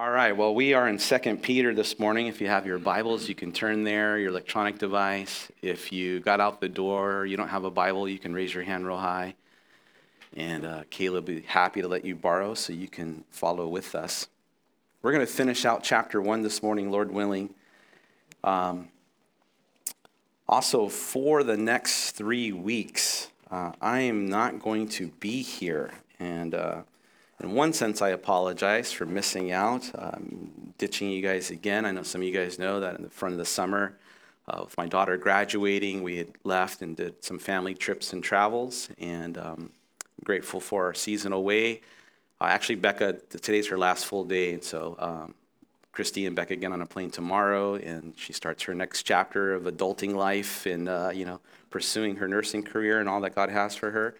All right, well, we are in 2 Peter this morning. If you have your Bibles, you can turn there, your electronic device. If you got out the door, you don't have a Bible, you can raise your hand real high. And uh, Caleb will be happy to let you borrow so you can follow with us. We're going to finish out chapter 1 this morning, Lord willing. Um, also, for the next three weeks, uh, I am not going to be here. And uh, in one sense, I apologize for missing out, um, ditching you guys again. I know some of you guys know that in the front of the summer, uh, with my daughter graduating, we had left and did some family trips and travels, and um, grateful for our season away. Uh, actually, Becca, today's her last full day, and so um, Christy and Becca get on a plane tomorrow, and she starts her next chapter of adulting life and uh, you know pursuing her nursing career and all that God has for her.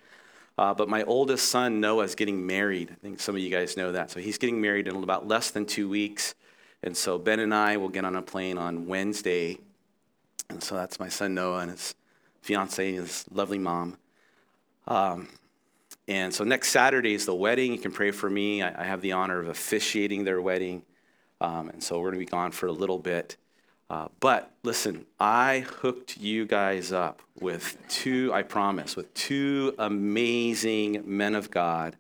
Uh, but my oldest son, Noah, is getting married. I think some of you guys know that. So he's getting married in about less than two weeks. And so Ben and I will get on a plane on Wednesday. And so that's my son, Noah, and his fiance and his lovely mom. Um, and so next Saturday is the wedding. You can pray for me. I, I have the honor of officiating their wedding. Um, and so we're going to be gone for a little bit. Uh, but listen, I hooked you guys up with two, I promise, with two amazing men of God.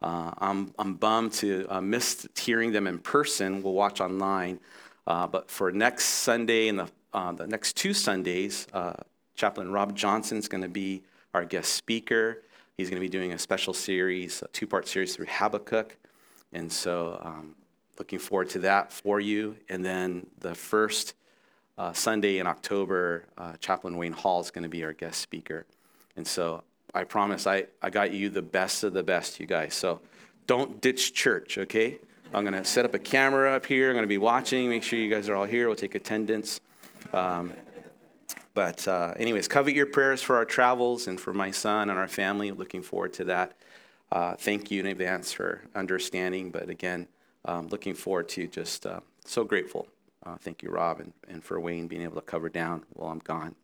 Uh, I'm, I'm bummed to uh, miss hearing them in person. We'll watch online. Uh, but for next Sunday and the, uh, the next two Sundays, uh, Chaplain Rob Johnson is going to be our guest speaker. He's going to be doing a special series, a two part series through Habakkuk. And so, um, looking forward to that for you. And then the first uh, Sunday in October, uh, Chaplain Wayne Hall is going to be our guest speaker. And so I promise I, I got you the best of the best, you guys. So don't ditch church, okay? I'm going to set up a camera up here. I'm going to be watching, make sure you guys are all here. We'll take attendance. Um, but, uh, anyways, covet your prayers for our travels and for my son and our family. Looking forward to that. Uh, thank you in advance for understanding. But again, um, looking forward to just uh, so grateful uh, thank you, Rob, and, and for Wayne being able to cover down while I'm gone.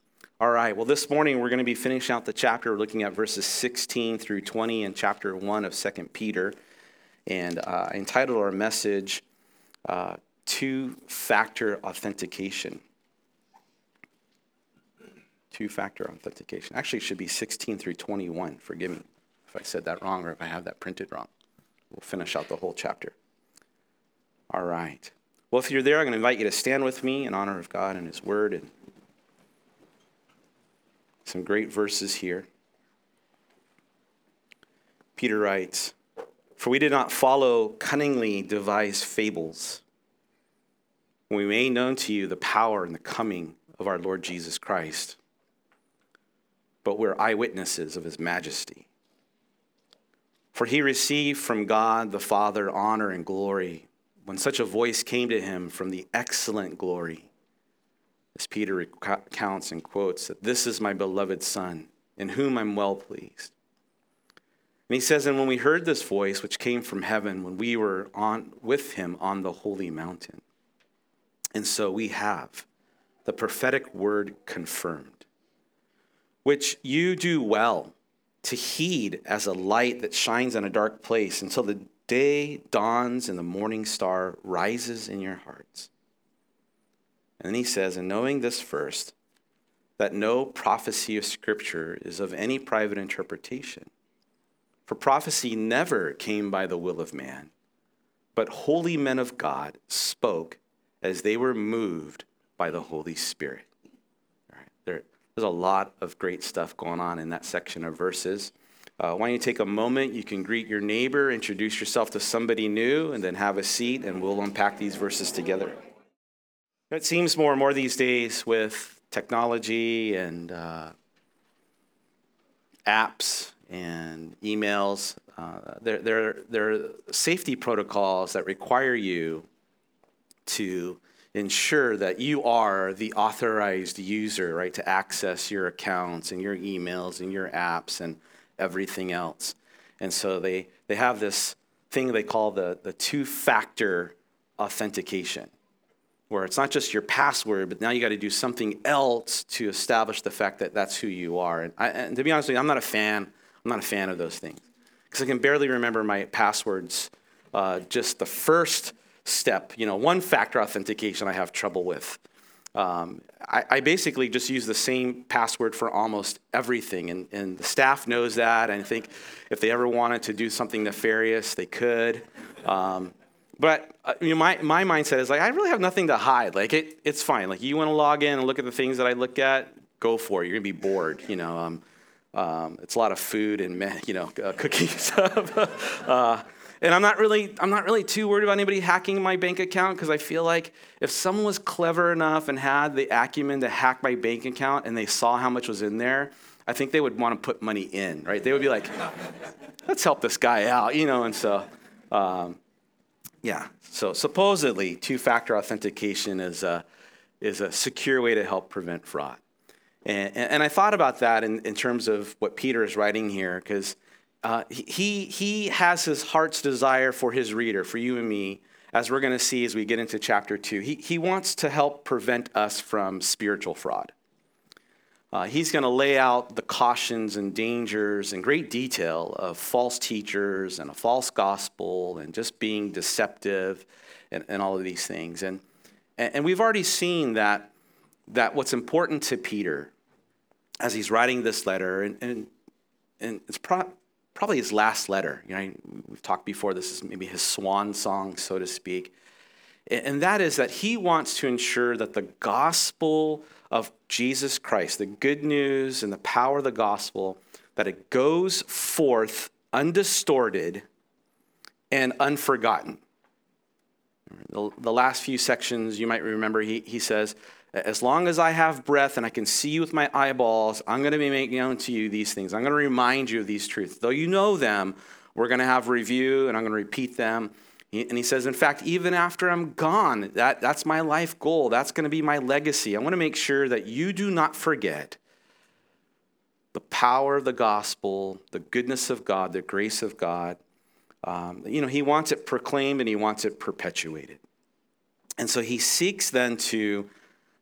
All right, well, this morning we're going to be finishing out the chapter. We're looking at verses 16 through 20 in chapter 1 of 2 Peter. And uh, I entitled our message, uh, Two Factor Authentication. Two factor authentication. Actually, it should be 16 through 21. Forgive me if I said that wrong or if I have that printed wrong. We'll finish out the whole chapter. All right. Well, if you're there, I'm going to invite you to stand with me in honor of God and His Word and some great verses here. Peter writes, For we did not follow cunningly devised fables when we made known to you the power and the coming of our Lord Jesus Christ, but we're eyewitnesses of his majesty. For he received from God the Father honor and glory when such a voice came to him from the excellent glory, as Peter recounts and quotes, that this is my beloved Son, in whom I'm well pleased. And he says, And when we heard this voice, which came from heaven, when we were on, with him on the holy mountain. And so we have the prophetic word confirmed, which you do well to heed as a light that shines in a dark place until the day dawns and the morning star rises in your hearts. And then he says, and knowing this first, that no prophecy of Scripture is of any private interpretation. For prophecy never came by the will of man, but holy men of God spoke as they were moved by the Holy Spirit. All right, there, there's a lot of great stuff going on in that section of verses. Uh, why don't you take a moment? You can greet your neighbor, introduce yourself to somebody new, and then have a seat, and we'll unpack these verses together. It seems more and more these days with technology and uh, apps and emails, uh, there, there, there are safety protocols that require you to ensure that you are the authorized user, right, to access your accounts and your emails and your apps and everything else. And so they, they have this thing they call the, the two factor authentication, where it's not just your password, but now you got to do something else to establish the fact that that's who you are. And, I, and to be honest with you, I'm not a fan. I'm not a fan of those things because I can barely remember my passwords. Uh, just the first step, you know, one factor authentication I have trouble with. Um, I, I, basically just use the same password for almost everything, and, and the staff knows that. And I think if they ever wanted to do something nefarious, they could. Um, but uh, you know, my, my mindset is like, I really have nothing to hide. Like, it, it's fine. Like, you want to log in and look at the things that I look at, go for it. You're going to be bored, you know. Um, um, it's a lot of food and, you know, uh, cookies. uh, and I'm not really, I'm not really too worried about anybody hacking my bank account because I feel like if someone was clever enough and had the acumen to hack my bank account and they saw how much was in there, I think they would want to put money in, right? They would be like, let's help this guy out, you know, and so, um, yeah. So supposedly, two-factor authentication is a, is a secure way to help prevent fraud. And, and I thought about that in, in terms of what Peter is writing here, because uh, he, he has his heart's desire for his reader, for you and me, as we're going to see as we get into chapter 2. He, he wants to help prevent us from spiritual fraud. Uh, he's going to lay out the cautions and dangers in great detail of false teachers and a false gospel and just being deceptive and, and all of these things. And, and we've already seen that, that what's important to Peter as he's writing this letter, and, and, and it's pro- probably his last letter. You know, we've talked before, this is maybe his swan song, so to speak. And that is that he wants to ensure that the gospel of Jesus Christ, the good news and the power of the gospel, that it goes forth undistorted and unforgotten. The, the last few sections, you might remember, he, he says, As long as I have breath and I can see you with my eyeballs, I'm going to be making known to you these things. I'm going to remind you of these truths. Though you know them, we're going to have review and I'm going to repeat them. And he says, in fact, even after I'm gone, that, that's my life goal. That's going to be my legacy. I want to make sure that you do not forget the power of the gospel, the goodness of God, the grace of God. Um, you know, he wants it proclaimed and he wants it perpetuated. And so he seeks then to,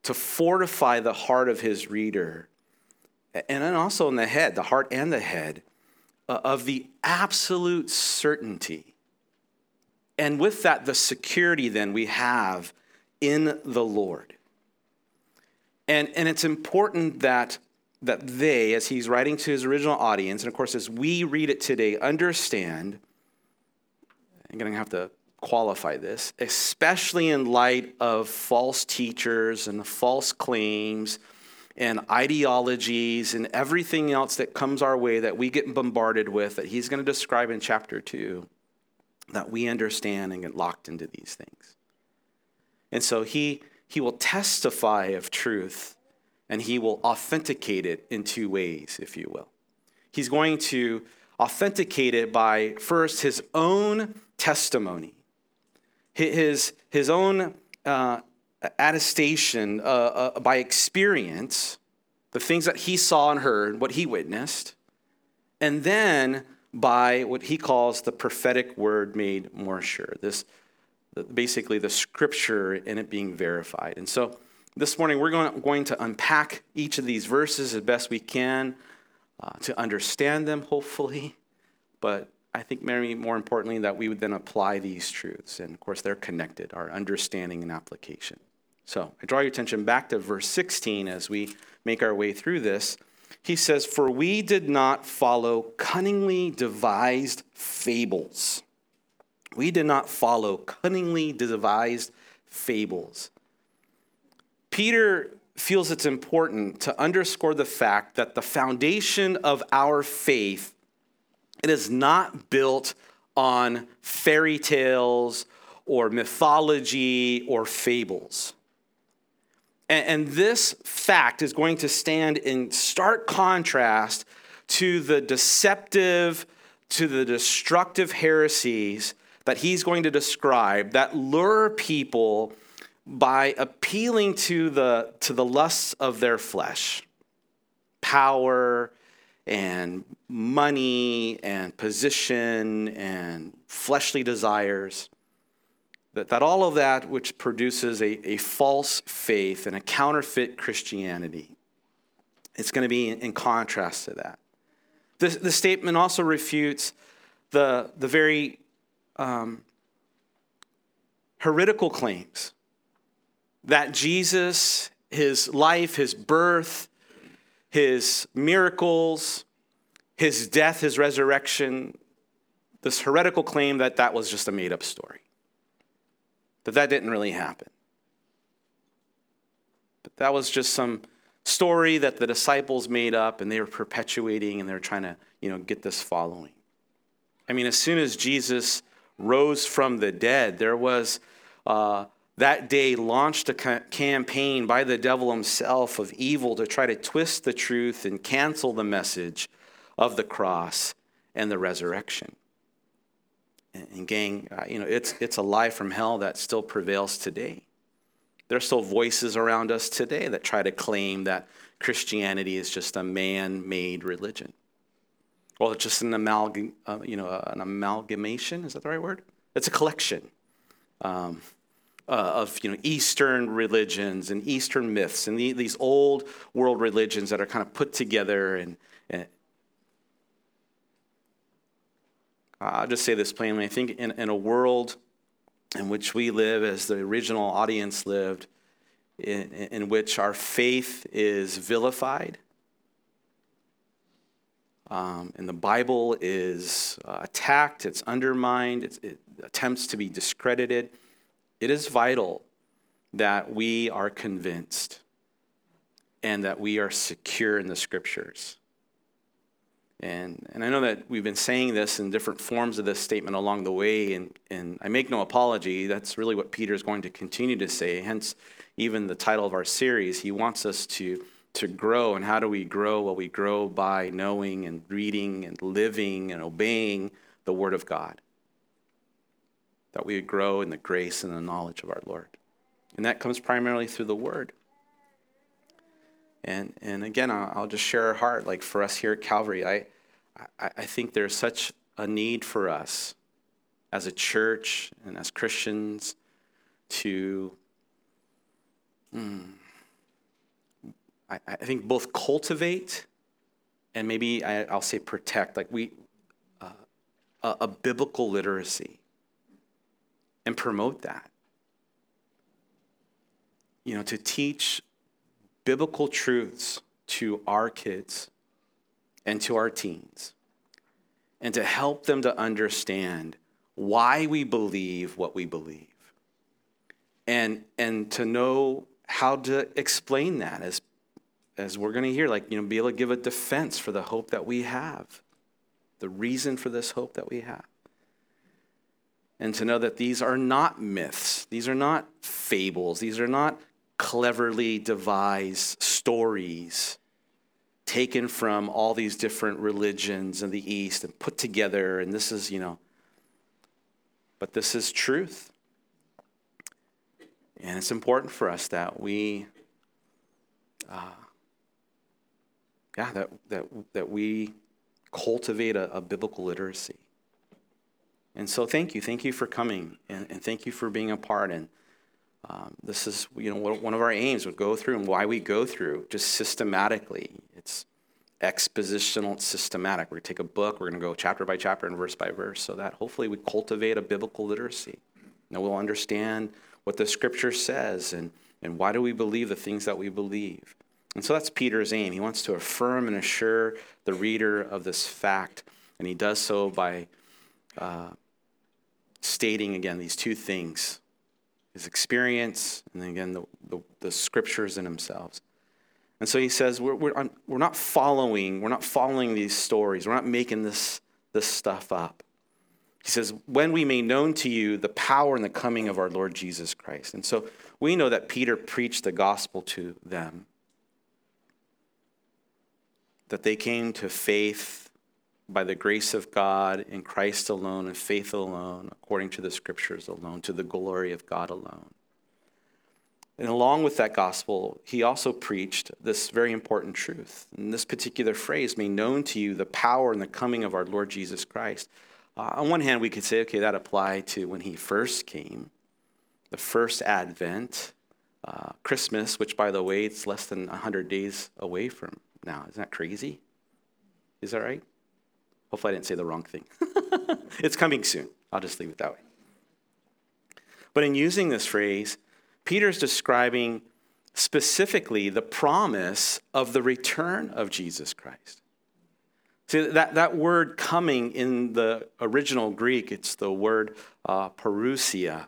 to fortify the heart of his reader, and then also in the head, the heart and the head, uh, of the absolute certainty and with that, the security then we have in the Lord. And, and it's important that, that they, as he's writing to his original audience, and of course, as we read it today, understand, I'm going to have to qualify this, especially in light of false teachers and false claims and ideologies and everything else that comes our way that we get bombarded with that he's going to describe in chapter 2 that we understand and get locked into these things. And so he, he will testify of truth and he will authenticate it in two ways, if you will. He's going to authenticate it by first his own testimony, his, his own uh, attestation uh, uh, by experience, the things that he saw and heard, what he witnessed, and then by what he calls the prophetic word made more sure. This basically the scripture in it being verified. And so this morning we're going, going to unpack each of these verses as best we can uh, to understand them, hopefully. But I think maybe more importantly that we would then apply these truths. And of course, they're connected, our understanding and application. So I draw your attention back to verse 16 as we make our way through this he says, For we did not follow cunningly devised fables. We did not follow cunningly devised fables. Peter feels it's important to underscore the fact that the foundation of our faith it is not built on fairy tales or mythology or fables. And, this fact is going to stand in stark contrast to the deceptive, to the destructive heresies that he's going to describe that lure people by appealing to the, to the lusts of their flesh power and money and position and fleshly desires. That, that all of that which produces a, a false faith and a counterfeit Christianity, it's going to be in, contrast to that. The, the statement also refutes the, the very um, heretical claims that Jesus, his life, his birth, his miracles, his death, his resurrection, this heretical claim that that was just a made up story, that that didn't really happen. But that was just some story that the disciples made up and they were perpetuating and they were trying to, you know, get this following. I mean, as soon as Jesus rose from the dead, there was uh, that day launched a campaign by the devil himself of evil to try to twist the truth and cancel the message of the cross and the resurrection. And, gang, uh, you know, it's, it's a lie from hell that still prevails today. There are still voices around us today that try to claim that Christianity is just a man made religion. Well, it's just an, amalgam, uh, you know, an amalgamation. Is that the right word? It's a collection um, uh, of you know, Eastern religions and Eastern myths and the, these old world religions that are kind of put together. And, and I'll just say this plainly. I think in, in a world in which we live as the original audience lived, in, in which our faith is vilified. Um, and the Bible is uh, attacked, it's undermined, it's, it attempts to be discredited. It is vital that we are convinced and that we are secure in the scriptures. And, and I know that we've been saying this in different forms of this statement along the way, and, and I make no apology. That's really what Peter is going to continue to say, hence, even the title of our series. He wants us to, to grow. And how do we grow? Well, we grow by knowing and reading and living and obeying the Word of God. That we would grow in the grace and the knowledge of our Lord. And that comes primarily through the Word. And, and again, I'll, just share our heart. Like for us here at Calvary, I, I, I think there's such a need for us as a church and as Christians to, mm, I, I think, both cultivate and maybe I, will say protect, like we, uh, a, a biblical literacy and promote that. You know, to teach biblical truths to our kids and to our teens, and to help them to understand why we believe what we believe, and, and to know how to explain that as, as we're going to hear, like, you know, be able to give a defense for the hope that we have, the reason for this hope that we have and to know that these are not myths, these are not fables, these are not cleverly devised stories taken from all these different religions in the East and put together. And this is, you know, but this is truth. And it's important for us that we, uh, yeah, that, that, that we cultivate a, a, biblical literacy. And so thank you. Thank you for coming and, and thank you for being a part. And um, this is, you know, one of our aims would go through and why we go through just systematically. It's expositional, it's systematic. We're going to take a book, we're going to go chapter by chapter and verse by verse so that hopefully we cultivate a biblical literacy. And we'll understand what the scripture says and, and why do we believe the things that we believe. And so that's Peter's aim. He wants to affirm and assure the reader of this fact, and he does so by uh, stating again these two things his experience, and then again, the, the, the scriptures in themselves. And so he says, we're, we're, we're not following, we're not following these stories. We're not making this, this stuff up. He says, when we made known to you the power and the coming of our Lord Jesus Christ. And so we know that Peter preached the gospel to them, that they came to faith by the grace of God in Christ alone and faith alone, according to the scriptures alone, to the glory of God alone. And along with that gospel, he also preached this very important truth. And this particular phrase, made known to you the power and the coming of our Lord Jesus Christ. Uh, on one hand, we could say, okay, that applied to when he first came, the first advent, uh, Christmas, which, by the way, it's less than 100 days away from now. Isn't that crazy? Is that right? Hopefully, I didn't say the wrong thing. it's coming soon. I'll just leave it that way. But in using this phrase, Peter's describing specifically the promise of the return of Jesus Christ. See, that, that word coming in the original Greek, it's the word uh, parousia,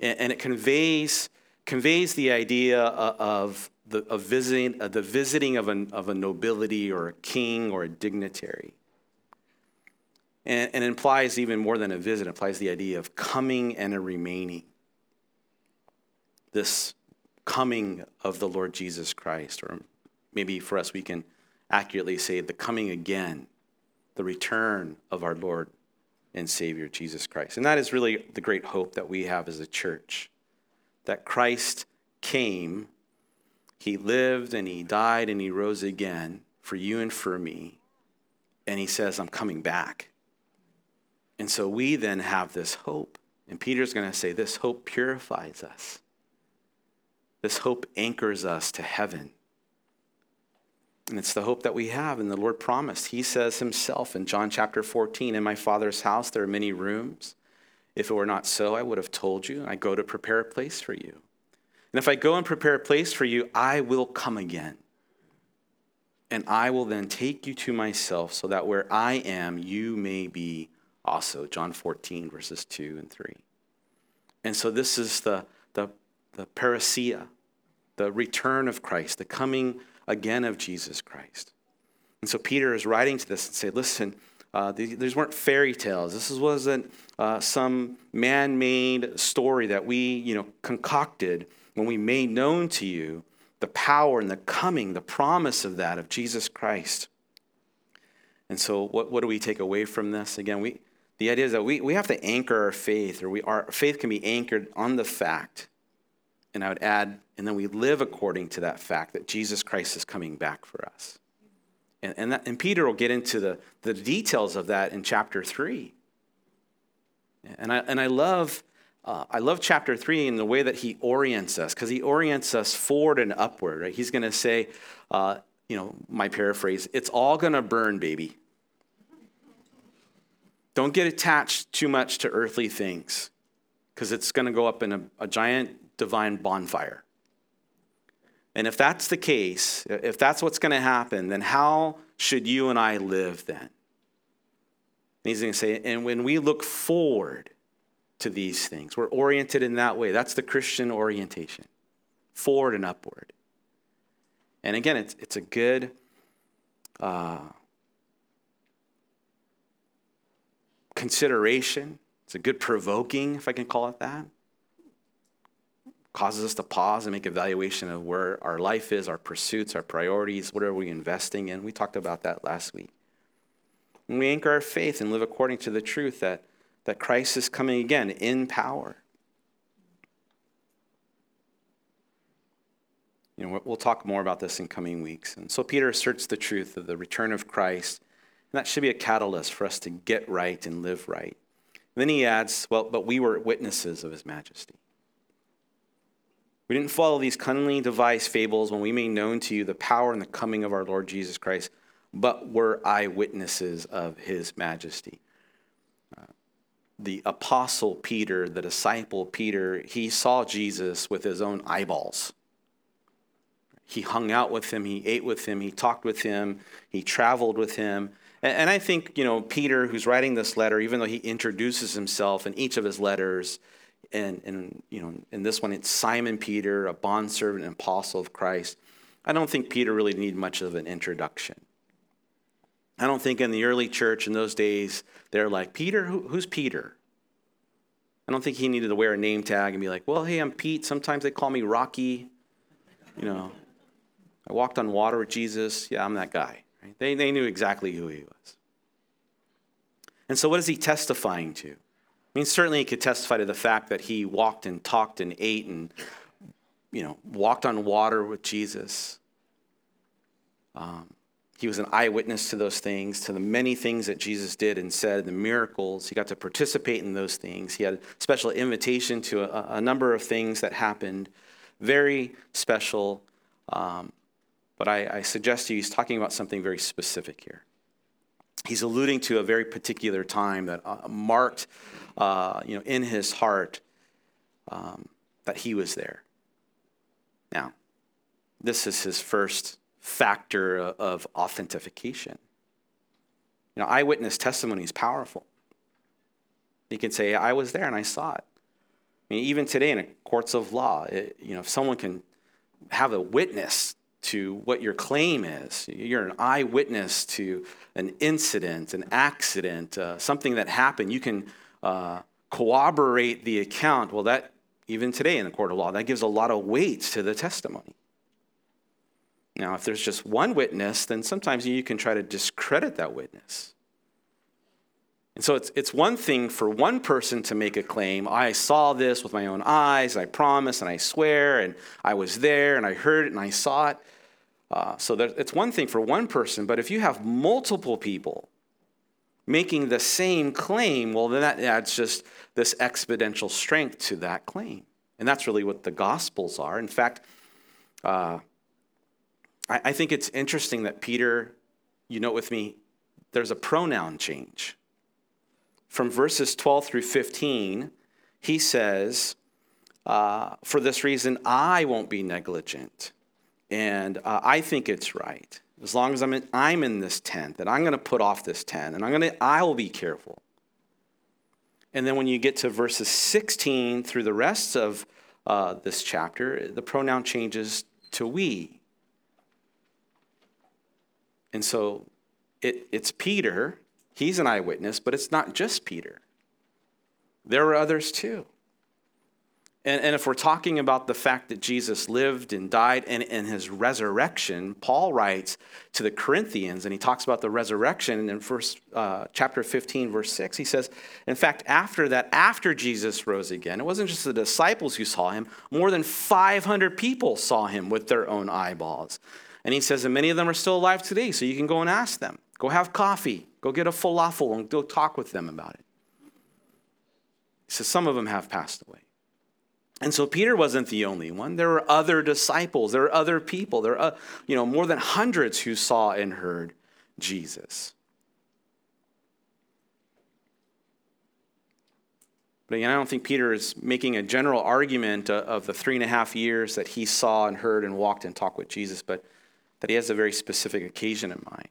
and, and, it conveys, conveys the idea of, the, of visiting, uh, the visiting of, an, of a nobility or a king or a dignitary. And, and implies even more than a visit, it implies the idea of coming and a remaining. This coming of the Lord Jesus Christ, or maybe for us, we can accurately say the coming again, the return of our Lord and Savior Jesus Christ. And that is really the great hope that we have as a church that Christ came, He lived, and He died, and He rose again for you and for me. And He says, I'm coming back. And so we then have this hope. And Peter's going to say, This hope purifies us. This hope anchors us to heaven. And it's the hope that we have, and the Lord promised. He says himself in John chapter 14 In my Father's house there are many rooms. If it were not so, I would have told you. I go to prepare a place for you. And if I go and prepare a place for you, I will come again. And I will then take you to myself, so that where I am, you may be also. John 14, verses 2 and 3. And so this is the, the the parousia, the return of Christ, the coming again of Jesus Christ. And so Peter is writing to this and say, listen, uh, these weren't fairy tales. This wasn't uh, some man-made story that we, you know, concocted when we made known to you the power and the coming, the promise of that of Jesus Christ. And so, what, what do we take away from this? Again, we, the idea is that we, we have to anchor our faith, or we, our faith can be anchored on the fact and I would add, and then we live according to that fact that Jesus Christ is coming back for us. And, and, that, and Peter will get into the, the details of that in chapter 3. And I, and I love. Uh, I love chapter three in the way that he orients us, because he orients us forward and upward. Right? He's going to say, uh, you know, my paraphrase, it's all going to burn, baby. Don't get attached too much to earthly things, because it's going to go up in a, a giant divine bonfire. And if that's the case, if that's what's going to happen, then how should you and I live then? And he's going to say, and when we look forward to these things, we're oriented in that way. That's the Christian orientation forward and upward. And again, it's, it's a good uh, consideration, it's a good provoking, if I can call it that causes us to pause and make evaluation of where our life is, our pursuits, our priorities, what are we investing in. We talked about that last week. And we anchor our faith and live according to the truth that, that Christ is coming again in power. You know, we'll talk more about this in coming weeks. And so Peter asserts the truth of the return of Christ, and that should be a catalyst for us to get right and live right. And then he adds, well, but we were witnesses of his majesty. We didn't follow these cunningly devised fables when we made known to you the power and the coming of our Lord Jesus Christ, but were eyewitnesses of his majesty. Uh, the apostle Peter, the disciple Peter, he saw Jesus with his own eyeballs. He hung out with him, he ate with him, he talked with him, he traveled with him. And, I think, you know, Peter, who's writing this letter, even though he introduces himself in each of his letters, and, and you know, in this one, it's Simon Peter, a bondservant and apostle of Christ. I don't think Peter really needed much of an introduction. I don't think in the early church in those days, they're like, Peter, Who, who's Peter? I don't think he needed to wear a name tag and be like, well, hey, I'm Pete. Sometimes they call me Rocky. You know, I walked on water with Jesus. Yeah, I'm that guy. Right? They, they knew exactly who he was. And so, what is he testifying to? I mean, certainly he could testify to the fact that he walked and talked and ate and, you know, walked on water with Jesus. Um, he was an eyewitness to those things, to the many things that Jesus did and said, the miracles. He got to participate in those things. He had a special invitation to a, a number of things that happened. Very special. Um, but I, I suggest to you, he's talking about something very specific here. He's alluding to a very particular time that uh, marked uh, you know, in his heart um, that he was there. Now, this is his first factor of authentication. You know, eyewitness testimony is powerful. You can say, I was there and I saw it. I mean, even today in courts of law, it, you know, if someone can have a witness to what your claim is, you're an eyewitness to an incident, an accident, uh, something that happened, you can uh, corroborate the account. Well, that, even today in the court of law, that gives a lot of weight to the testimony. Now, if there's just one witness, then sometimes you can try to discredit that witness. And so it's, it's one thing for one person to make a claim I saw this with my own eyes, and I promise and I swear, and I was there and I heard it and I saw it. Uh, so there, it's one thing for one person, but if you have multiple people making the same claim, well, then that adds just this exponential strength to that claim. And that's really what the Gospels are. In fact, uh, I, I think it's interesting that Peter, you note with me, there's a pronoun change from verses 12 through 15, he says, uh, For this reason, I won't be negligent. And uh, I think it's right. As long as I'm in, I'm in this tent, that I'm going to put off this tent, and I'm going to, I will be careful. And then when you get to verses 16 through the rest of uh, this chapter, the pronoun changes to we. And so it, it's Peter He's an eyewitness, but it's not just Peter. There were others too. And, and if we're talking about the fact that Jesus lived and died and, and his resurrection, Paul writes to the Corinthians, and he talks about the resurrection in first, uh, chapter 15, verse 6. He says, In fact, after that, after Jesus rose again, it wasn't just the disciples who saw him, more than 500 people saw him with their own eyeballs. And he says, and many of them are still alive today, so you can go and ask them. Go have coffee. Go get a falafel and go talk with them about it. He says some of them have passed away. And so Peter wasn't the only one. There were other disciples. There were other people. There are, uh, you know, more than hundreds who saw and heard Jesus. But again, I don't think Peter is making a general argument uh, of the three and a half years that he saw and heard and walked and talked with Jesus, but that he has a very specific occasion in mind.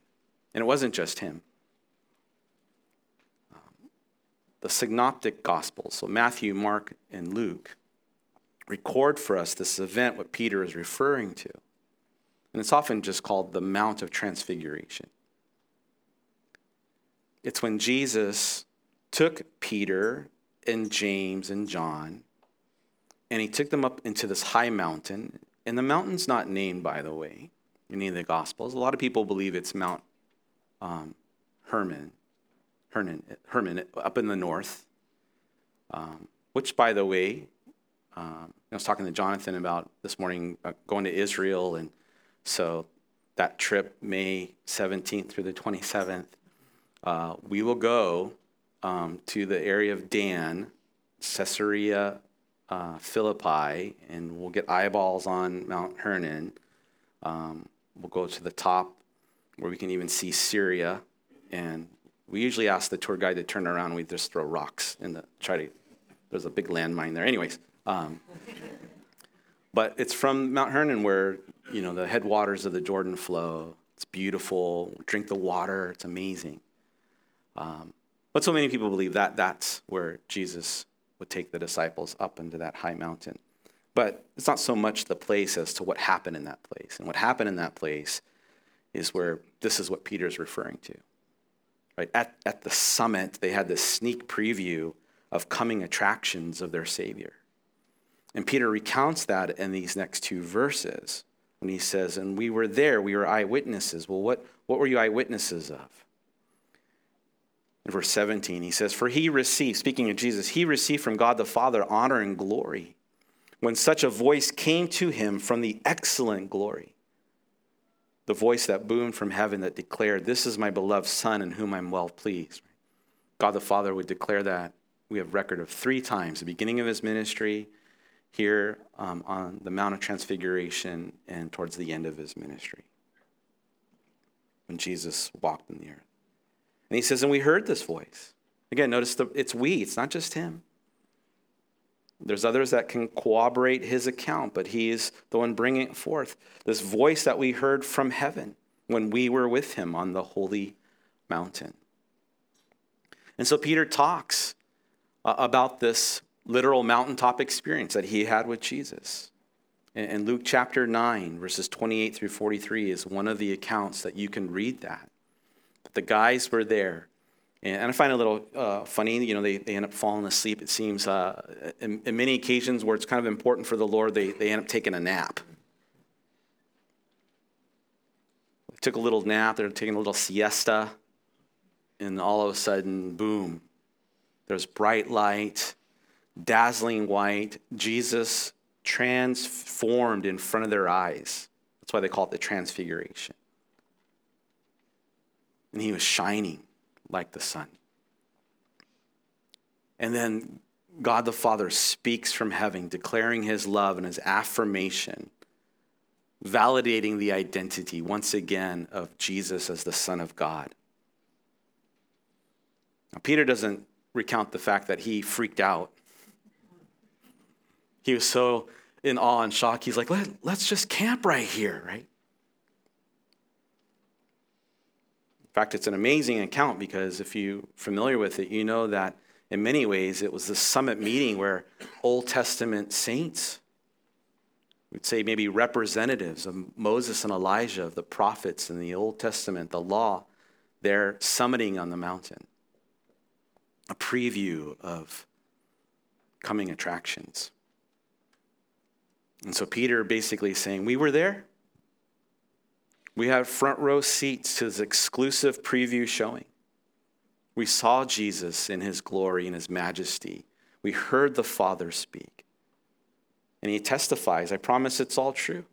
And it wasn't just him. Um, the synoptic gospels, so Matthew, Mark, and Luke, record for us this event, what Peter is referring to. And it's often just called the Mount of Transfiguration. It's when Jesus took Peter and James and John and he took them up into this high mountain. And the mountain's not named, by the way, in any of the Gospels. A lot of people believe it's Mount um, Hermon, Hermon, Hermon, up in the north, um, which, by the way, um, I was talking to Jonathan about this morning uh, going to Israel, and so that trip, May 17th through the 27th, uh, we will go um, to the area of Dan, Caesarea uh, Philippi, and we'll get eyeballs on Mount Hermon. Um, we'll go to the top where we can even see Syria. And we usually ask the tour guide to turn around we just throw rocks and try to, there's a big landmine there. Anyways, um, but it's from Mount Hermon where, you know, the headwaters of the Jordan flow. It's beautiful. Drink the water. It's amazing. Um, but so many people believe that that's where Jesus would take the disciples up into that high mountain. But it's not so much the place as to what happened in that place. And what happened in that place is where this is what Peter's referring to. Right? At, at the summit, they had this sneak preview of coming attractions of their Savior. And Peter recounts that in these next two verses when he says, And we were there, we were eyewitnesses. Well, what, what were you eyewitnesses of? In verse 17, he says, For he received, speaking of Jesus, he received from God the Father honor and glory when such a voice came to him from the excellent glory the voice that boomed from heaven that declared, This is my beloved Son in whom I'm well pleased. God the Father would declare that. We have record of three times the beginning of his ministry, here um, on the Mount of Transfiguration, and towards the end of his ministry when Jesus walked in the earth. And he says, And we heard this voice. Again, notice the, it's we, it's not just him. There's others that can corroborate his account, but he is the one bringing it forth. This voice that we heard from heaven when we were with him on the holy mountain. And so Peter talks uh, about this literal mountaintop experience that he had with Jesus. And Luke chapter 9, verses 28 through 43 is one of the accounts that you can read that. But the guys were there. And I find it a little uh, funny, you know, they, they end up falling asleep. It seems uh, in, in, many occasions where it's kind of important for the Lord, they, they end up taking a nap. They took a little nap, they're taking a little siesta, and all of a sudden, boom, there's bright light, dazzling white. Jesus transformed in front of their eyes. That's why they call it the transfiguration. And he was shining like the sun. And then God the Father speaks from heaven, declaring his love and his affirmation, validating the identity once again of Jesus as the Son of God. Now, Peter doesn't recount the fact that he freaked out. He was so in awe and shock. He's like, Let, let's just camp right here, right? In fact, it's an amazing account because if you're familiar with it, you know that in many ways it was the summit meeting where Old Testament saints, we'd say maybe representatives of Moses and Elijah, of the prophets in the Old Testament, the law, they're summiting on the mountain. A preview of coming attractions. And so Peter basically saying, We were there. We had front row seats to this exclusive preview showing. We saw Jesus in his glory and his majesty. We heard the Father speak. And he testifies, I promise it's all true.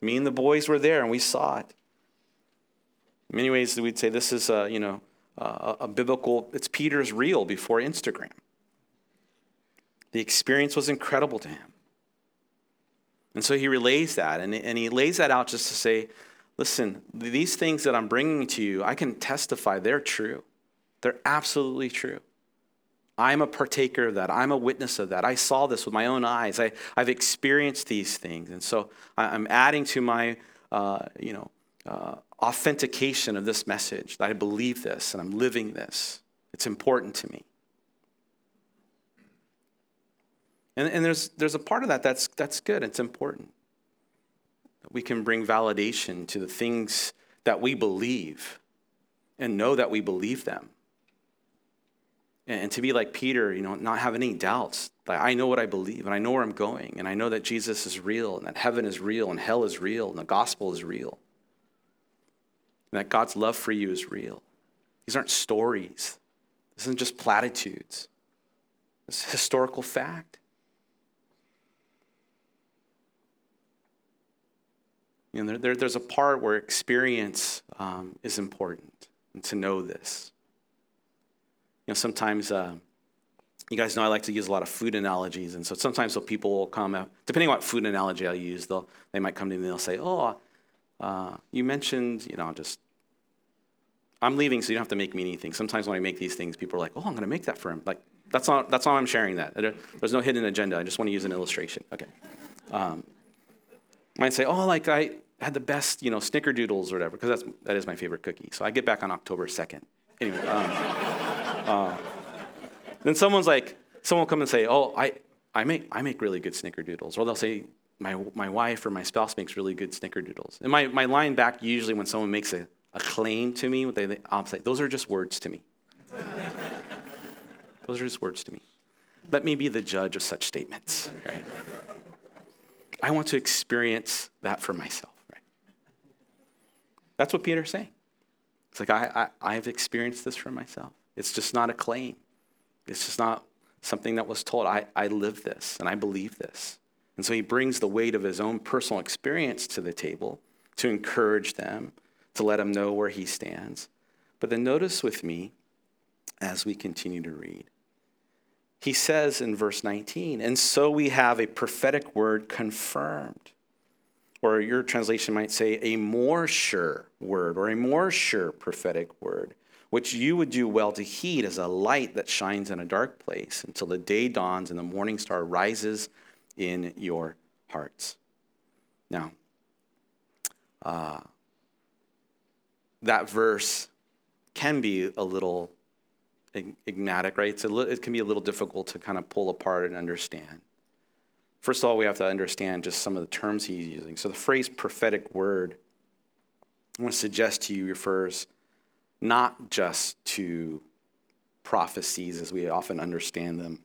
Me and the boys were there and we saw it. In many ways, we'd say this is a, you know, a, a biblical, it's Peter's reel before Instagram. The experience was incredible to him. And so he relays that, and, and he lays that out just to say, listen, these things that I'm bringing to you, I can testify they're true. They're absolutely true. I'm a partaker of that. I'm a witness of that. I saw this with my own eyes. I, I've experienced these things. And so I'm adding to my, uh, you know, uh, authentication of this message that I believe this and I'm living this. It's important to me. And, and there's, there's a part of that that's, that's good, it's important. We can bring validation to the things that we believe and know that we believe them. And, and to be like Peter, you know, not have any doubts. Like, I know what I believe, and I know where I'm going, and I know that Jesus is real, and that heaven is real, and hell is real, and the gospel is real, and that God's love for you is real. These aren't stories, this isn't just platitudes, it's historical fact. You know, there, there's a part where experience um, is important and to know this. You know, sometimes, uh, you guys know I like to use a lot of food analogies. And so sometimes so people will come, depending on what food analogy I use, they'll, they might come to me and they'll say, oh, uh, you mentioned, you know, just, I'm leaving so you don't have to make me anything. Sometimes when I make these things, people are like, oh, I'm going to make that for him. Like, that's all, that's all I'm sharing that. There's no hidden agenda. I just want to use an illustration. Okay. Um, might say, oh, like I had the best, you know, snickerdoodles or whatever, because that's that is my favorite cookie. So I get back on October 2nd. Anyway, um, uh, then someone's like, someone will come and say, oh, I, I make I make really good snickerdoodles, or they'll say, my my wife or my spouse makes really good snickerdoodles. And my, my line back usually when someone makes a, a claim to me, they, I'll say, those are just words to me. those are just words to me. Let me be the judge of such statements. Right? I want to experience that for myself. Right? That's what Peter's saying. It's like, I, I, I've experienced this for myself. It's just not a claim, it's just not something that was told. I, I live this and I believe this. And so he brings the weight of his own personal experience to the table to encourage them, to let them know where he stands. But then notice with me as we continue to read he says in verse 19, and so we have a prophetic word confirmed. Or your translation might say a more sure word or a more sure prophetic word, which you would do well to heed as a light that shines in a dark place until the day dawns and the morning star rises in your hearts. Now, uh, that verse can be a little enigmatic, right? It's li- it can be a little difficult to kind of pull apart and understand. First of all, we have to understand just some of the terms he's using. So the phrase prophetic word, I want to suggest to you, refers not just to prophecies as we often understand them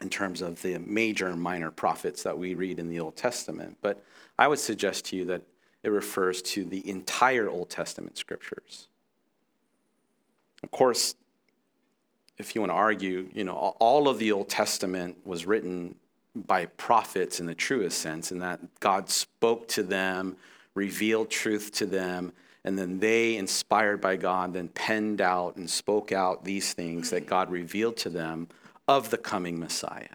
in terms of the major and minor prophets that we read in the Old Testament, but I would suggest to you that it refers to the entire Old Testament scriptures. Of course, if you want to argue, you know, all of the Old Testament was written by prophets in the truest sense, in that God spoke to them, revealed truth to them, and then they, inspired by God, then penned out and spoke out these things that God revealed to them of the coming Messiah.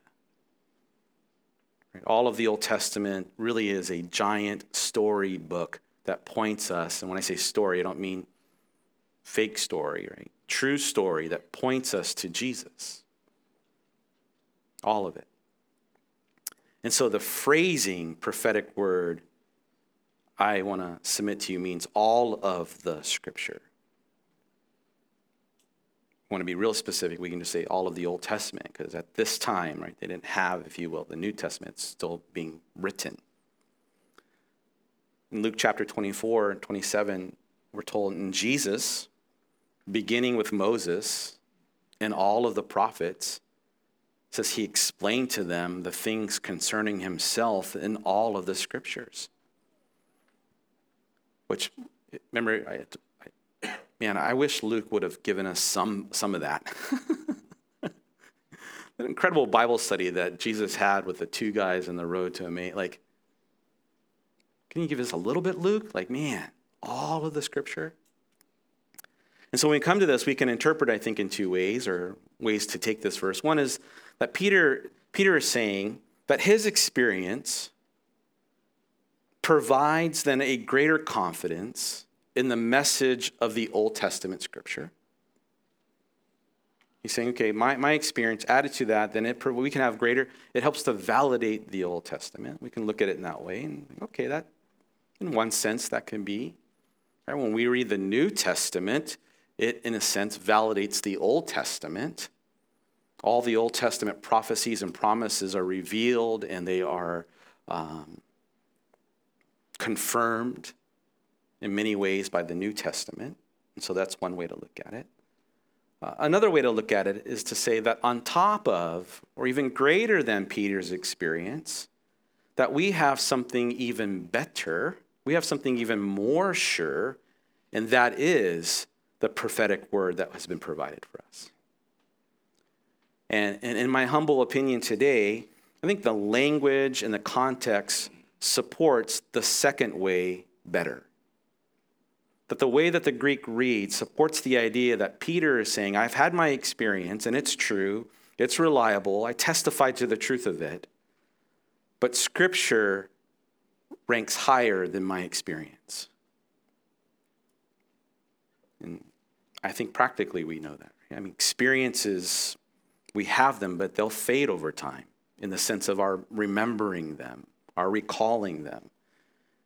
All of the Old Testament really is a giant story book that points us, and when I say story, I don't mean fake story, right? True story that points us to Jesus. All of it. And so the phrasing prophetic word I want to submit to you means all of the scripture. want to be real specific, we can just say all of the Old Testament, because at this time, right, they didn't have, if you will, the New Testament still being written. In Luke chapter 24 and 27, we're told in Jesus, beginning with Moses and all of the prophets, says he explained to them the things concerning himself in all of the scriptures. Which, remember, I, I, man, I wish Luke would have given us some, some of that. An incredible Bible study that Jesus had with the two guys on the road to Emmaus. Like, can you give us a little bit, Luke? Like, man, all of the scripture? And so when we come to this, we can interpret, I think, in two ways or ways to take this verse. One is that Peter, Peter is saying that his experience provides then a greater confidence in the message of the Old Testament scripture. He's saying, okay, my, my experience added to that, then it, we can have greater, it helps to validate the Old Testament. We can look at it in that way. And, okay, that, in one sense, that can be. Right? When we read the New Testament, it, in a sense, validates the Old Testament. All the Old Testament prophecies and promises are revealed and they are um, confirmed in many ways by the New Testament. And so that's one way to look at it. Uh, another way to look at it is to say that on top of, or even greater than Peter's experience, that we have something even better, we have something even more sure, and that is the prophetic word that has been provided for us. And, and in my humble opinion today, I think the language and the context supports the second way better. That the way that the Greek reads supports the idea that Peter is saying, I've had my experience and it's true, it's reliable, I testify to the truth of it, but Scripture ranks higher than my experience. I think practically we know that. I mean, experiences, we have them, but they'll fade over time in the sense of our remembering them our recalling them.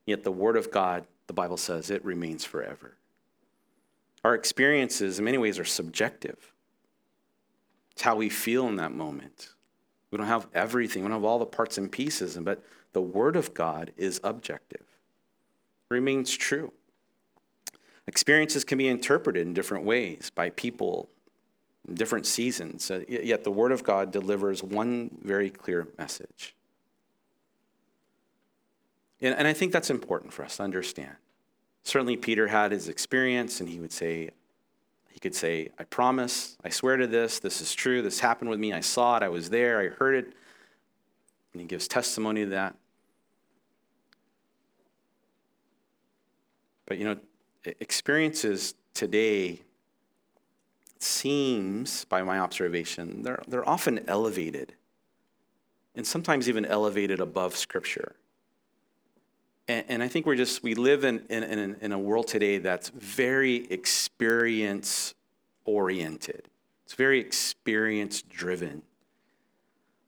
Yet the Word of God, the Bible says, it remains forever. Our experiences, in many ways, are subjective. It's how we feel in that moment. We don't have everything, we don't have all the parts and pieces, but the Word of God is objective, it remains true. Experiences can be interpreted in different ways by people different seasons, yet the Word of God delivers one very clear message and, and I think that's important for us to understand. Certainly, Peter had his experience, and he would say, he could say, I promise, I swear to this, this is true, this happened with me, I saw it, I was there, I heard it. And he gives testimony to that. But you know, experiences today seems, by my observation, they're, they're often elevated, and sometimes even elevated above Scripture. And, and I think we're just, we live in, in, in, in a world today that's very experience oriented, it's very experience driven.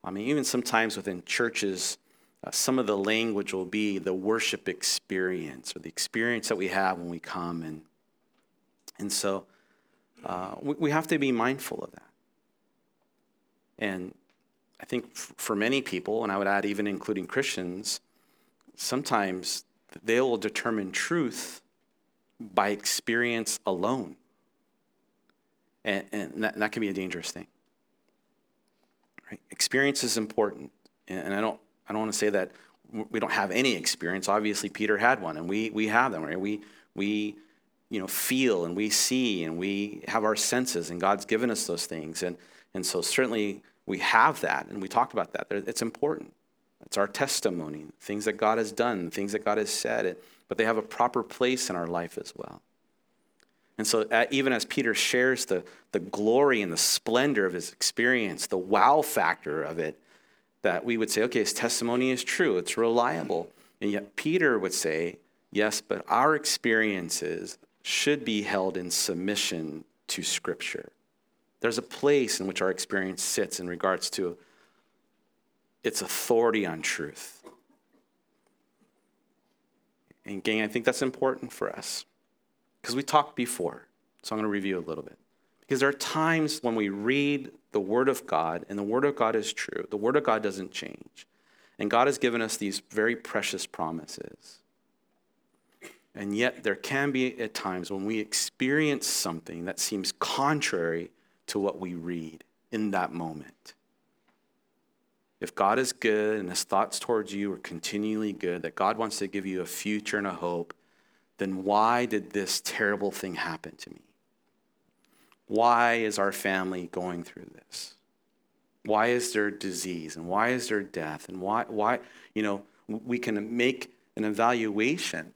I mean, even sometimes within churches, uh, some of the language will be the worship experience or the experience that we have when we come. And, and so uh, we, we have to be mindful of that. And I think f- for many people, and I would add even including Christians, sometimes they will determine truth by experience alone. And, and, that, and that can be a dangerous thing. Right? Experience is important. And I don't, I don't want to say that we don't have any experience. Obviously, Peter had one, and we, we have them. Right? We, we you know, feel and we see and we have our senses, and God's given us those things. And, and so, certainly, we have that, and we talked about that. It's important. It's our testimony, things that God has done, things that God has said, but they have a proper place in our life as well. And so, uh, even as Peter shares the, the glory and the splendor of his experience, the wow factor of it, that we would say, okay, his testimony is true, it's reliable. And yet, Peter would say, yes, but our experiences should be held in submission to Scripture. There's a place in which our experience sits in regards to its authority on truth. And, gang, I think that's important for us because we talked before. So I'm going to review a little bit. Because there are times when we read the Word of God, and the Word of God is true. The Word of God doesn't change. And God has given us these very precious promises. And yet, there can be at times when we experience something that seems contrary to what we read in that moment. If God is good and his thoughts towards you are continually good, that God wants to give you a future and a hope, then why did this terrible thing happen to me? Why is our family going through this? Why is there disease and why is there death? And why, why, you know, we can make an evaluation.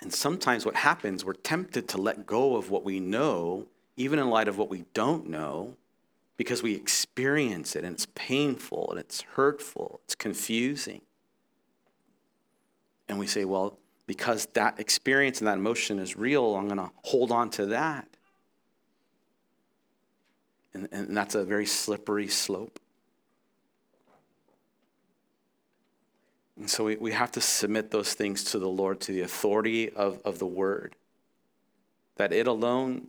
And sometimes what happens, we're tempted to let go of what we know, even in light of what we don't know, because we experience it and it's painful and it's hurtful, it's confusing. And we say, well, because that experience and that emotion is real, I'm going to hold on to that. And, and that's a very slippery slope. And so we, we have to submit those things to the Lord, to the authority of, of the word, that it alone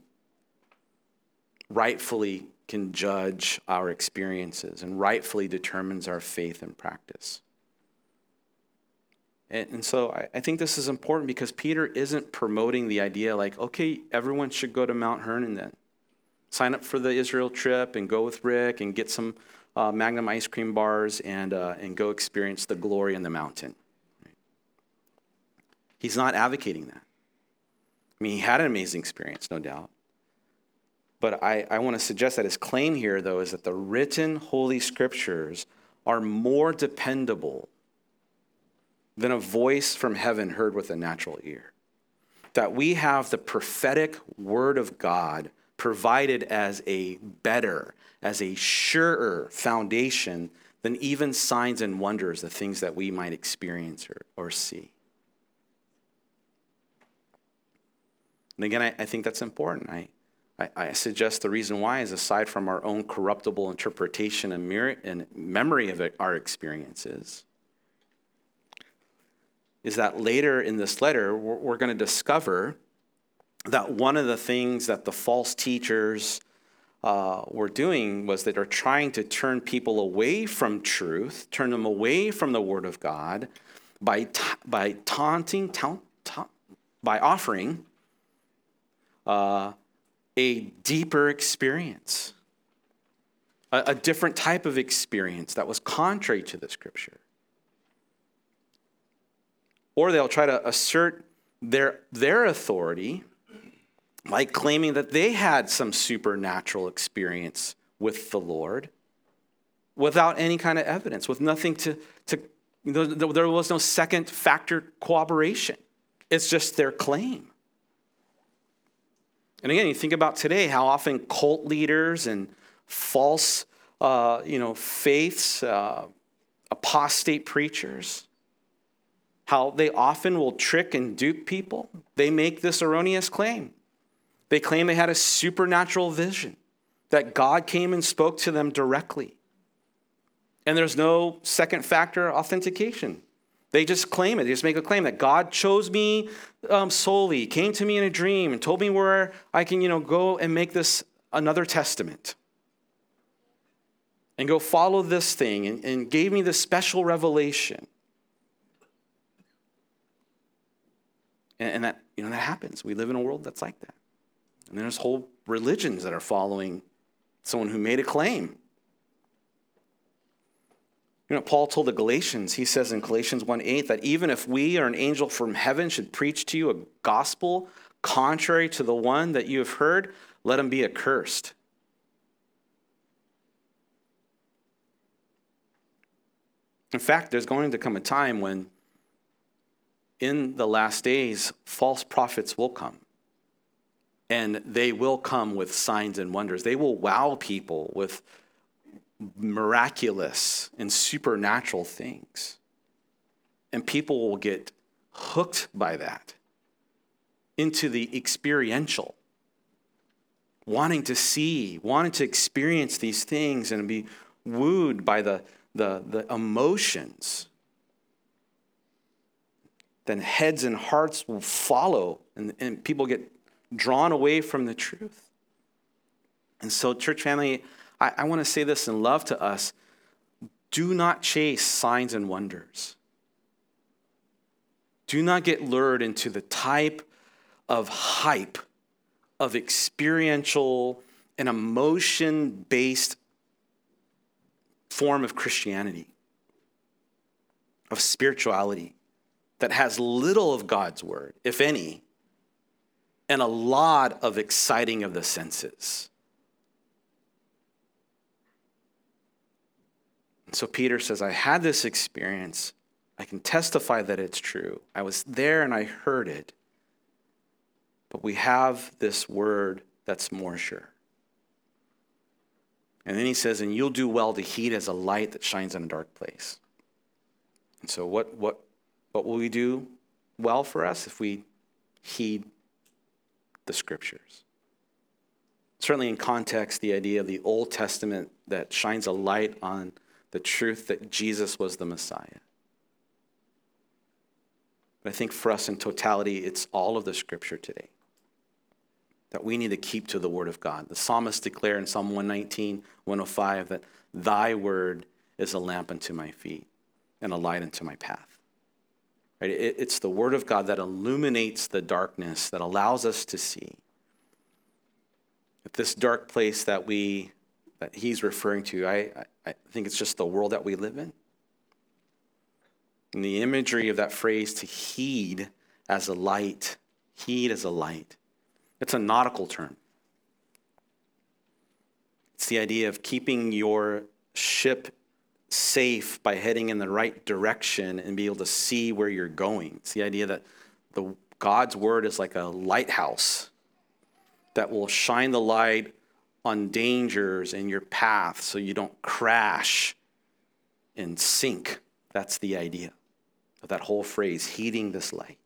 rightfully can judge our experiences and rightfully determines our faith and practice. And, and so I, I, think this is important because Peter isn't promoting the idea like, okay, everyone should go to Mount Hermon then. Sign up for the Israel trip and go with Rick and get some uh, Magnum ice cream bars and, uh, and go experience the glory in the mountain. He's not advocating that. I mean, he had an amazing experience, no doubt. But I, I want to suggest that his claim here, though, is that the written Holy Scriptures are more dependable than a voice from heaven heard with a natural ear. That we have the prophetic Word of God provided as a better, as a surer foundation than even signs and wonders, the things that we might experience or, or see. And again, I, I think that's important. I, I, I, suggest the reason why is aside from our own corruptible interpretation and, mir- and memory of it, our experiences, is that later in this letter, we're, we're going to discover that one of the things that the false teachers uh, were doing was that they're trying to turn people away from truth, turn them away from the Word of God by, ta- by taunting, ta- ta- by offering. Uh, a deeper experience, a, a different type of experience that was contrary to the scripture. Or they'll try to assert their, their authority by claiming that they had some supernatural experience with the Lord without any kind of evidence, with nothing to, to there was no second factor cooperation. It's just their claim. And again, you think about today how often cult leaders and false, uh, you know, faiths, uh, apostate preachers, how they often will trick and dupe people. They make this erroneous claim. They claim they had a supernatural vision, that God came and spoke to them directly. And there's no second factor authentication. They just claim it. They just make a claim that God chose me um, solely, came to me in a dream, and told me where I can, you know, go and make this another testament. And go follow this thing and, and gave me this special revelation. And, and that, you know, that happens. We live in a world that's like that. And there's whole religions that are following someone who made a claim. You know, Paul told the Galatians, he says in Galatians 1 8, that even if we or an angel from heaven should preach to you a gospel contrary to the one that you have heard, let him be accursed. In fact, there's going to come a time when, in the last days, false prophets will come. And they will come with signs and wonders. They will wow people with miraculous and supernatural things. And people will get hooked by that into the experiential, wanting to see, wanting to experience these things and be wooed by the, the, the emotions. Then heads and hearts will follow, and, and people get drawn away from the truth. And so, church family, I, I want to say this in love to us do not chase signs and wonders. Do not get lured into the type of hype of experiential and emotion based form of Christianity, of spirituality that has little of God's word, if any, and a lot of exciting of the senses. So Peter says, I had this experience. I can testify that it's true. I was there and I heard it. But we have this word that's more sure. And then he says, and you'll do well to heed as a light that shines in a dark place. And so, what, what, what will we do well for us if we heed the scriptures? Certainly, in context, the idea of the Old Testament that shines a light on the truth that Jesus was the Messiah. But I think for us in totality, it's all of the scripture today that we need to keep to the word of God. The psalmist declared in Psalm 119, 105 that thy word is a lamp unto my feet and a light unto my path. Right? It's the word of God that illuminates the darkness, that allows us to see. At this dark place that we that he's referring to, I, I think it's just the world that we live in. And the imagery of that phrase to heed as a light, heed as a light, it's a nautical term. It's the idea of keeping your ship safe by heading in the right direction and be able to see where you're going. It's the idea that the God's word is like a lighthouse that will shine the light on dangers in your path so you don't crash and sink. That's the idea of that whole phrase, heeding this light.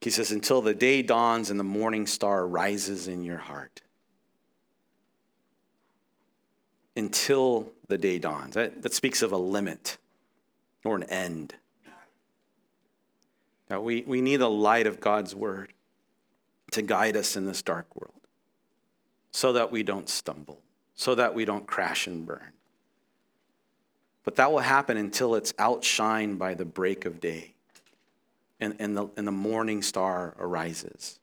He says, until the day dawns and the morning star rises in your heart. Until the day dawns. That, that speaks of a limit or an end. Now, we, we need the light of God's word to guide us in this dark world so that we don't stumble, so that we don't crash and burn. But that will happen until it's outshined by the break of day and, and, the, and the morning star arises.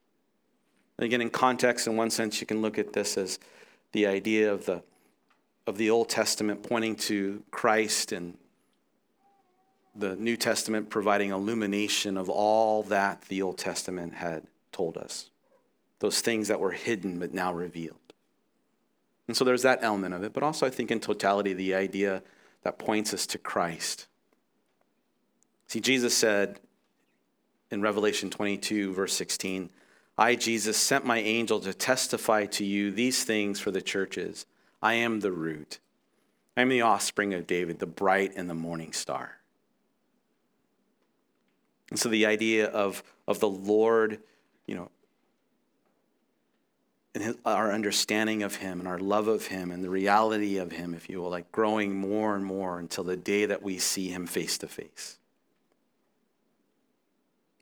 And again, in context, in one sense, you can look at this as the idea of the, of the Old Testament pointing to Christ and the New Testament providing illumination of all that the Old Testament had told us. Those things that were hidden but now revealed. And so there's that element of it, but also I think in totality, the idea that points us to Christ. See, Jesus said in Revelation 22, verse 16, I, Jesus, sent my angel to testify to you these things for the churches. I am the root. I am the offspring of David, the bright and the morning star. And so the idea of, of the Lord, you know, in his, our understanding of him and our love of him and the reality of him, if you will, like growing more and more until the day that we see him face to face.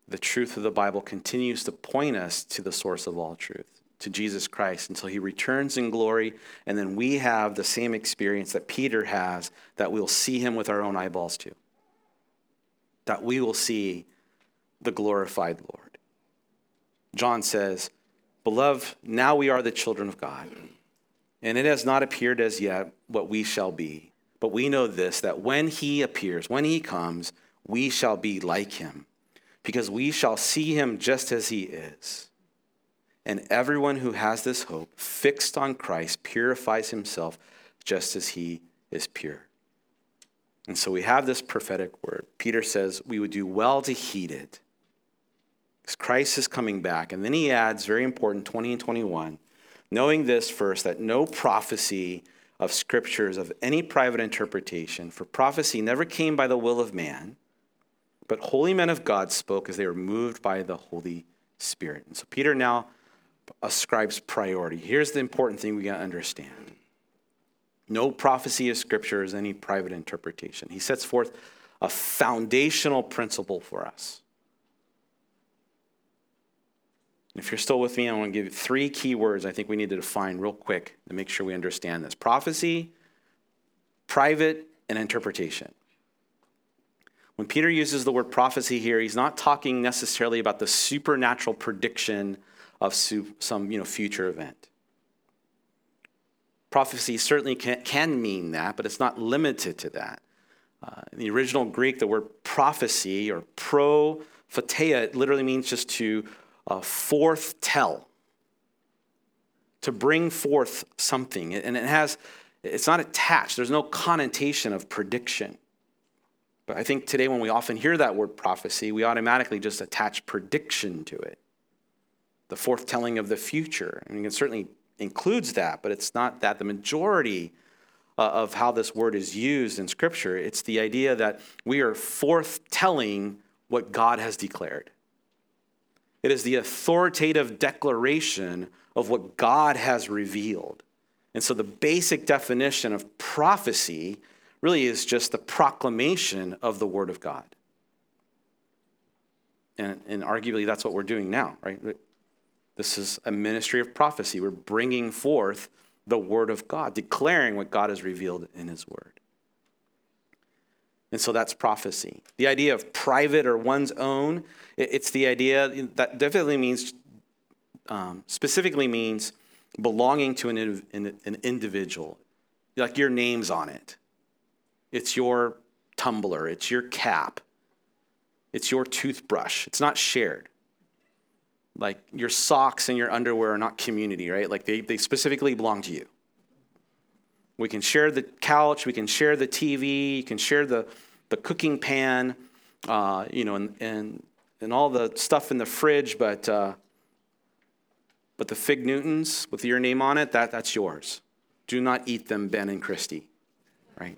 The truth of the Bible continues to point us to the source of all truth, to Jesus Christ, until he returns in glory. And then we have the same experience that Peter has, that we'll see him with our own eyeballs too. That we will see the glorified Lord. John says, Beloved, now we are the children of God. And it has not appeared as yet what we shall be. But we know this that when he appears, when he comes, we shall be like him, because we shall see him just as he is. And everyone who has this hope fixed on Christ purifies himself just as he is pure. And so we have this prophetic word. Peter says we would do well to heed it because Christ is coming back. And then he adds, very important, 20 and 21, knowing this first, that no prophecy of scriptures of any private interpretation, for prophecy never came by the will of man, but holy men of God spoke as they were moved by the Holy Spirit. And so Peter now ascribes priority. Here's the important thing we got to understand no prophecy of scripture is any private interpretation. He sets forth a foundational principle for us. If you're still with me, I want to give you three key words I think we need to define real quick to make sure we understand this prophecy, private, and interpretation. When Peter uses the word prophecy here, he's not talking necessarily about the supernatural prediction of some you know, future event. Prophecy certainly can, can mean that, but it's not limited to that. Uh, in the original Greek, the word prophecy or propheteia, it literally means just to uh, forth tell, to bring forth something. And it has, it's not attached, there's no connotation of prediction. But I think today, when we often hear that word prophecy, we automatically just attach prediction to it. The foretelling of the future. I mean, it certainly includes that, but it's not that. The majority uh, of how this word is used in Scripture, it's the idea that we are forthtelling what God has declared. It is the authoritative declaration of what God has revealed. And so the basic definition of prophecy really is just the proclamation of the Word of God. And, and arguably, that's what we're doing now, right? This is a ministry of prophecy. We're bringing forth the Word of God, declaring what God has revealed in His Word. And so that's prophecy. The idea of private or one's own, it's the idea that definitely means, um, specifically means belonging to an, an individual. Like your name's on it. It's your tumbler, it's your cap, it's your toothbrush. It's not shared. Like your socks and your underwear are not community, right? Like they, they specifically belong to you. We can share the couch, we can share the TV, you can share the, the cooking pan, uh, you know, and, and, and all the stuff in the fridge, but, uh, but the fig Newtons with your name on it, that, that's yours. Do not eat them, Ben and Christy, right?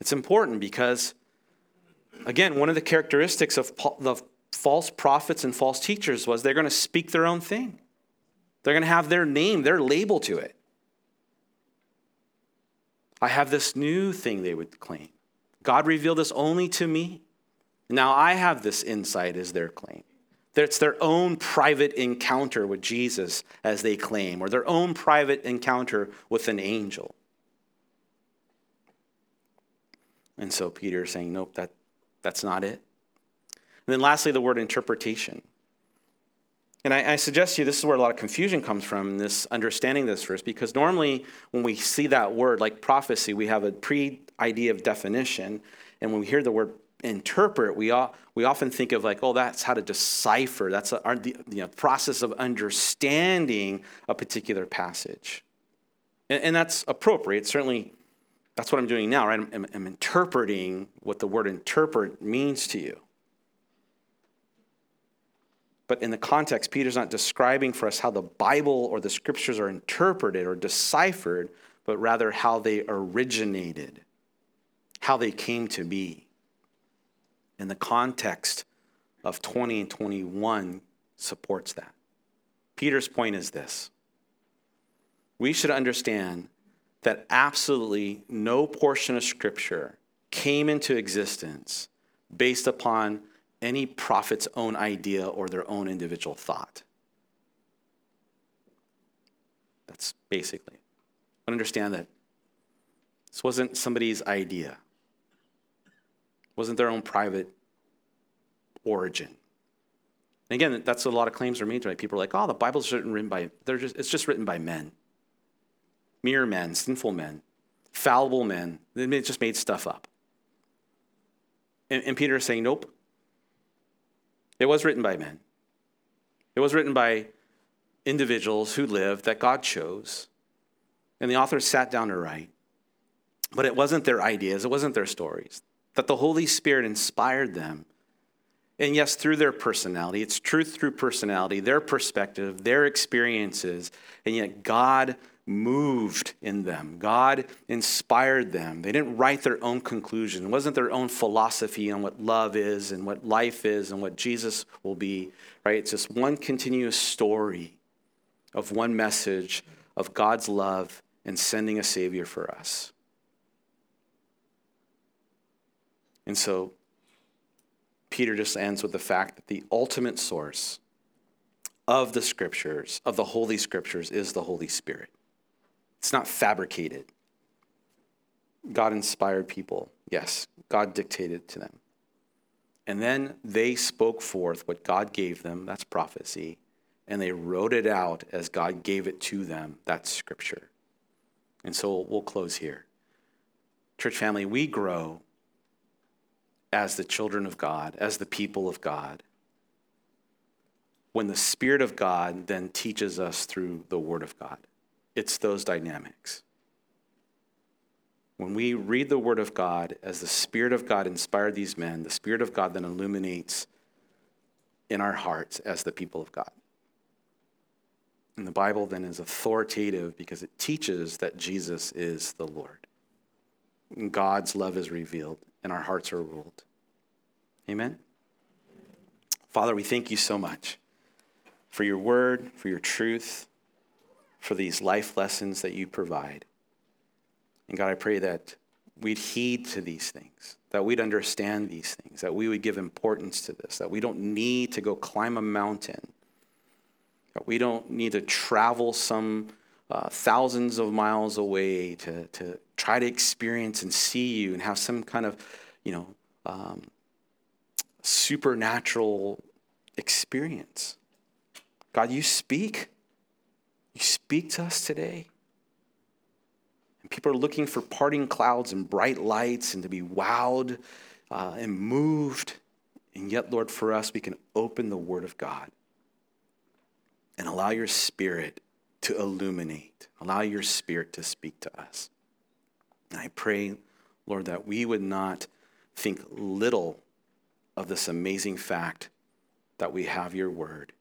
It's important because, again, one of the characteristics of the false prophets and false teachers was they're going to speak their own thing. They're going to have their name, their label to it. I have this new thing, they would claim. God revealed this only to me. Now I have this insight, is their claim. That it's their own private encounter with Jesus, as they claim, or their own private encounter with an angel. And so Peter is saying, nope, that, that's not it. And then lastly, the word interpretation. And I, I, suggest to you this is where a lot of confusion comes from, this understanding this verse, because normally when we see that word like prophecy, we have a pre idea of definition. And when we hear the word interpret, we, all, we often think of like, oh, that's how to decipher. That's a, our, the you know, process of understanding a particular passage. And, and, that's appropriate. Certainly, that's what I'm doing now, right? I'm, I'm interpreting what the word interpret means to you. But in the context, Peter's not describing for us how the Bible or the scriptures are interpreted or deciphered, but rather how they originated, how they came to be. And the context of 20 and 21 supports that. Peter's point is this we should understand that absolutely no portion of Scripture came into existence based upon any prophet's own idea or their own individual thought. That's basically. Understand that this wasn't somebody's idea. It wasn't their own private origin. And again, that's a lot of claims are made by people are like, oh, the Bible's written by, they're just, it's just written by men. Mere men, sinful men, fallible men. They just made stuff up. And, and Peter is saying, nope. It was written by men. It was written by individuals who lived that God chose. And the authors sat down to write. But it wasn't their ideas, it wasn't their stories. That the Holy Spirit inspired them. And yes, through their personality, it's truth through personality, their perspective, their experiences, and yet God moved in them. God inspired them. They didn't write their own conclusion. It wasn't their own philosophy on what love is and what life is and what Jesus will be, right? It's just one continuous story of one message of God's love and sending a Savior for us. And so Peter just ends with the fact that the ultimate source of the scriptures, of the Holy Scriptures, is the Holy Spirit. It's not fabricated. God inspired people. Yes, God dictated to them. And then they spoke forth what God gave them. That's prophecy and they wrote it out as God gave it to them. That's scripture. And so we'll close here. Church family, we grow as the children of God, as the people of God, when the Spirit of God then teaches us through the Word of God. It's those dynamics. When we read the Word of God as the Spirit of God inspired these men, the Spirit of God then illuminates in our hearts as the people of God. And the Bible then is authoritative because it teaches that Jesus is the Lord. God's love is revealed and our hearts are ruled. Amen? Father, we thank you so much for your word, for your truth, for these life lessons that you provide. And God, I pray that we'd heed to these things, that we'd understand these things, that we would give importance to this, that we don't need to go climb a mountain that we don't need to travel some uh, thousands of miles away to, to try to experience and see you and have some kind of, you know, um, supernatural experience. God, you speak. You speak to us today. And people are looking for parting clouds and bright lights and to be wowed uh, and moved. And yet, Lord, for us, we can open the Word of God and allow your spirit to illuminate, allow your spirit to speak to us. And I pray, Lord, that we would not think little of this amazing fact that we have your word.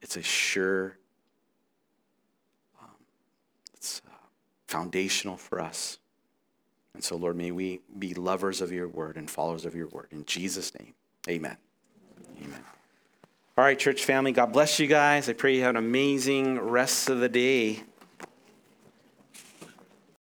It's a sure, um, it's uh, foundational for us. And so, Lord, may we be lovers of your word and followers of your word. In Jesus' name, amen. Amen. All right, church family, God bless you guys. I pray you have an amazing rest of the day.